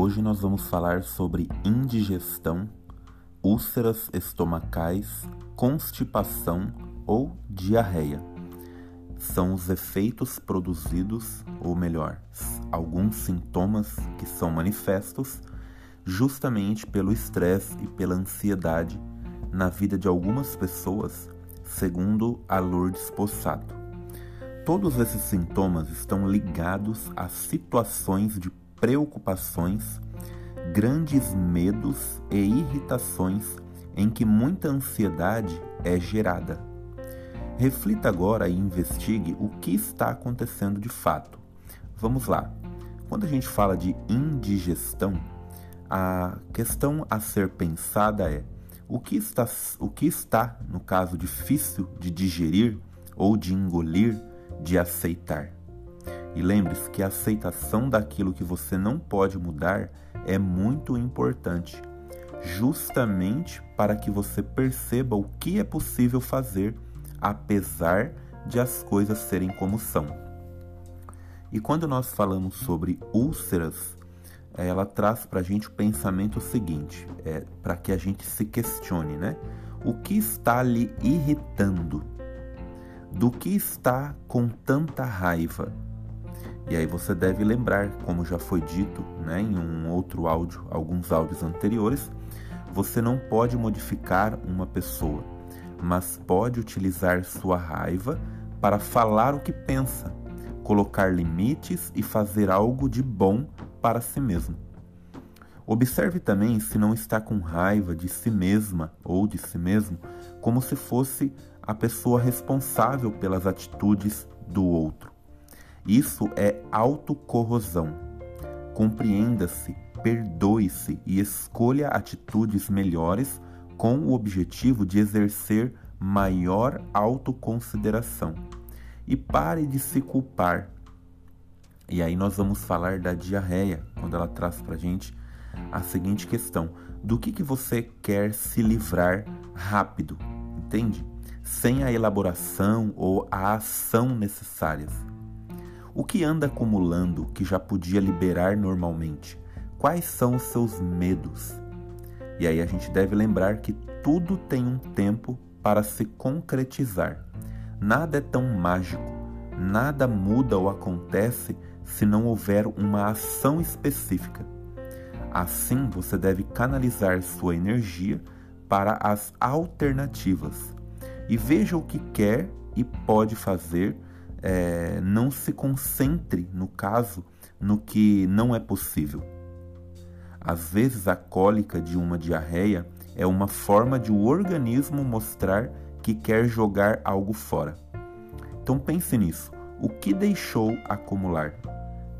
Hoje nós vamos falar sobre indigestão, úlceras estomacais, constipação ou diarreia. São os efeitos produzidos, ou melhor, alguns sintomas que são manifestos justamente pelo estresse e pela ansiedade na vida de algumas pessoas, segundo a Lourdes Possato. Todos esses sintomas estão ligados a situações de preocupações, grandes medos e irritações em que muita ansiedade é gerada. Reflita agora e investigue o que está acontecendo de fato. Vamos lá. Quando a gente fala de indigestão, a questão a ser pensada é o que está, o que está no caso difícil de digerir ou de engolir, de aceitar. E lembre-se que a aceitação daquilo que você não pode mudar é muito importante, justamente para que você perceba o que é possível fazer apesar de as coisas serem como são. E quando nós falamos sobre úlceras, ela traz para a gente o pensamento seguinte, é, para que a gente se questione, né? O que está lhe irritando? Do que está com tanta raiva? E aí você deve lembrar, como já foi dito né, em um outro áudio, alguns áudios anteriores, você não pode modificar uma pessoa mas pode utilizar sua raiva para falar o que pensa, colocar limites e fazer algo de bom para si mesmo. Observe também se não está com raiva de si mesma ou de si mesmo, como se fosse a pessoa responsável pelas atitudes do outro. Isso é autocorrosão. Compreenda-se, perdoe-se e escolha atitudes melhores com o objetivo de exercer maior autoconsideração. E pare de se culpar. E aí nós vamos falar da diarreia, quando ela traz para gente a seguinte questão: do que, que você quer se livrar rápido, entende? Sem a elaboração ou a ação necessárias. O que anda acumulando que já podia liberar normalmente? Quais são os seus medos? E aí a gente deve lembrar que tudo tem um tempo para se concretizar. Nada é tão mágico, nada muda ou acontece se não houver uma ação específica. Assim, você deve canalizar sua energia para as alternativas e veja o que quer e pode fazer. É, não se concentre, no caso, no que não é possível. Às vezes, a cólica de uma diarreia é uma forma de o organismo mostrar que quer jogar algo fora. Então pense nisso. O que deixou acumular?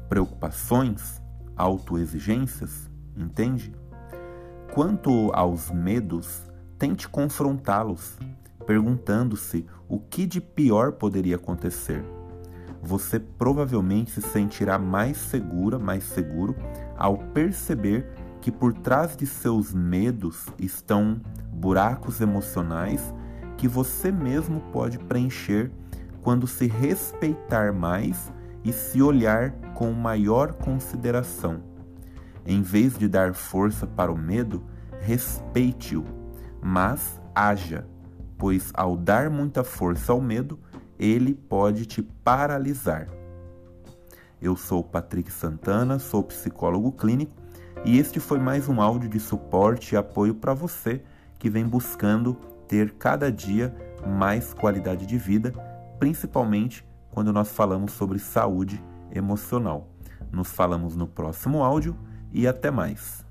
Preocupações? Autoexigências? Entende? Quanto aos medos, tente confrontá-los, perguntando-se o que de pior poderia acontecer. Você provavelmente se sentirá mais segura, mais seguro ao perceber que por trás de seus medos estão buracos emocionais que você mesmo pode preencher quando se respeitar mais e se olhar com maior consideração. Em vez de dar força para o medo, respeite-o, mas haja, pois ao dar muita força ao medo, ele pode te paralisar. Eu sou Patrick Santana, sou psicólogo clínico e este foi mais um áudio de suporte e apoio para você que vem buscando ter cada dia mais qualidade de vida, principalmente quando nós falamos sobre saúde emocional. Nos falamos no próximo áudio e até mais.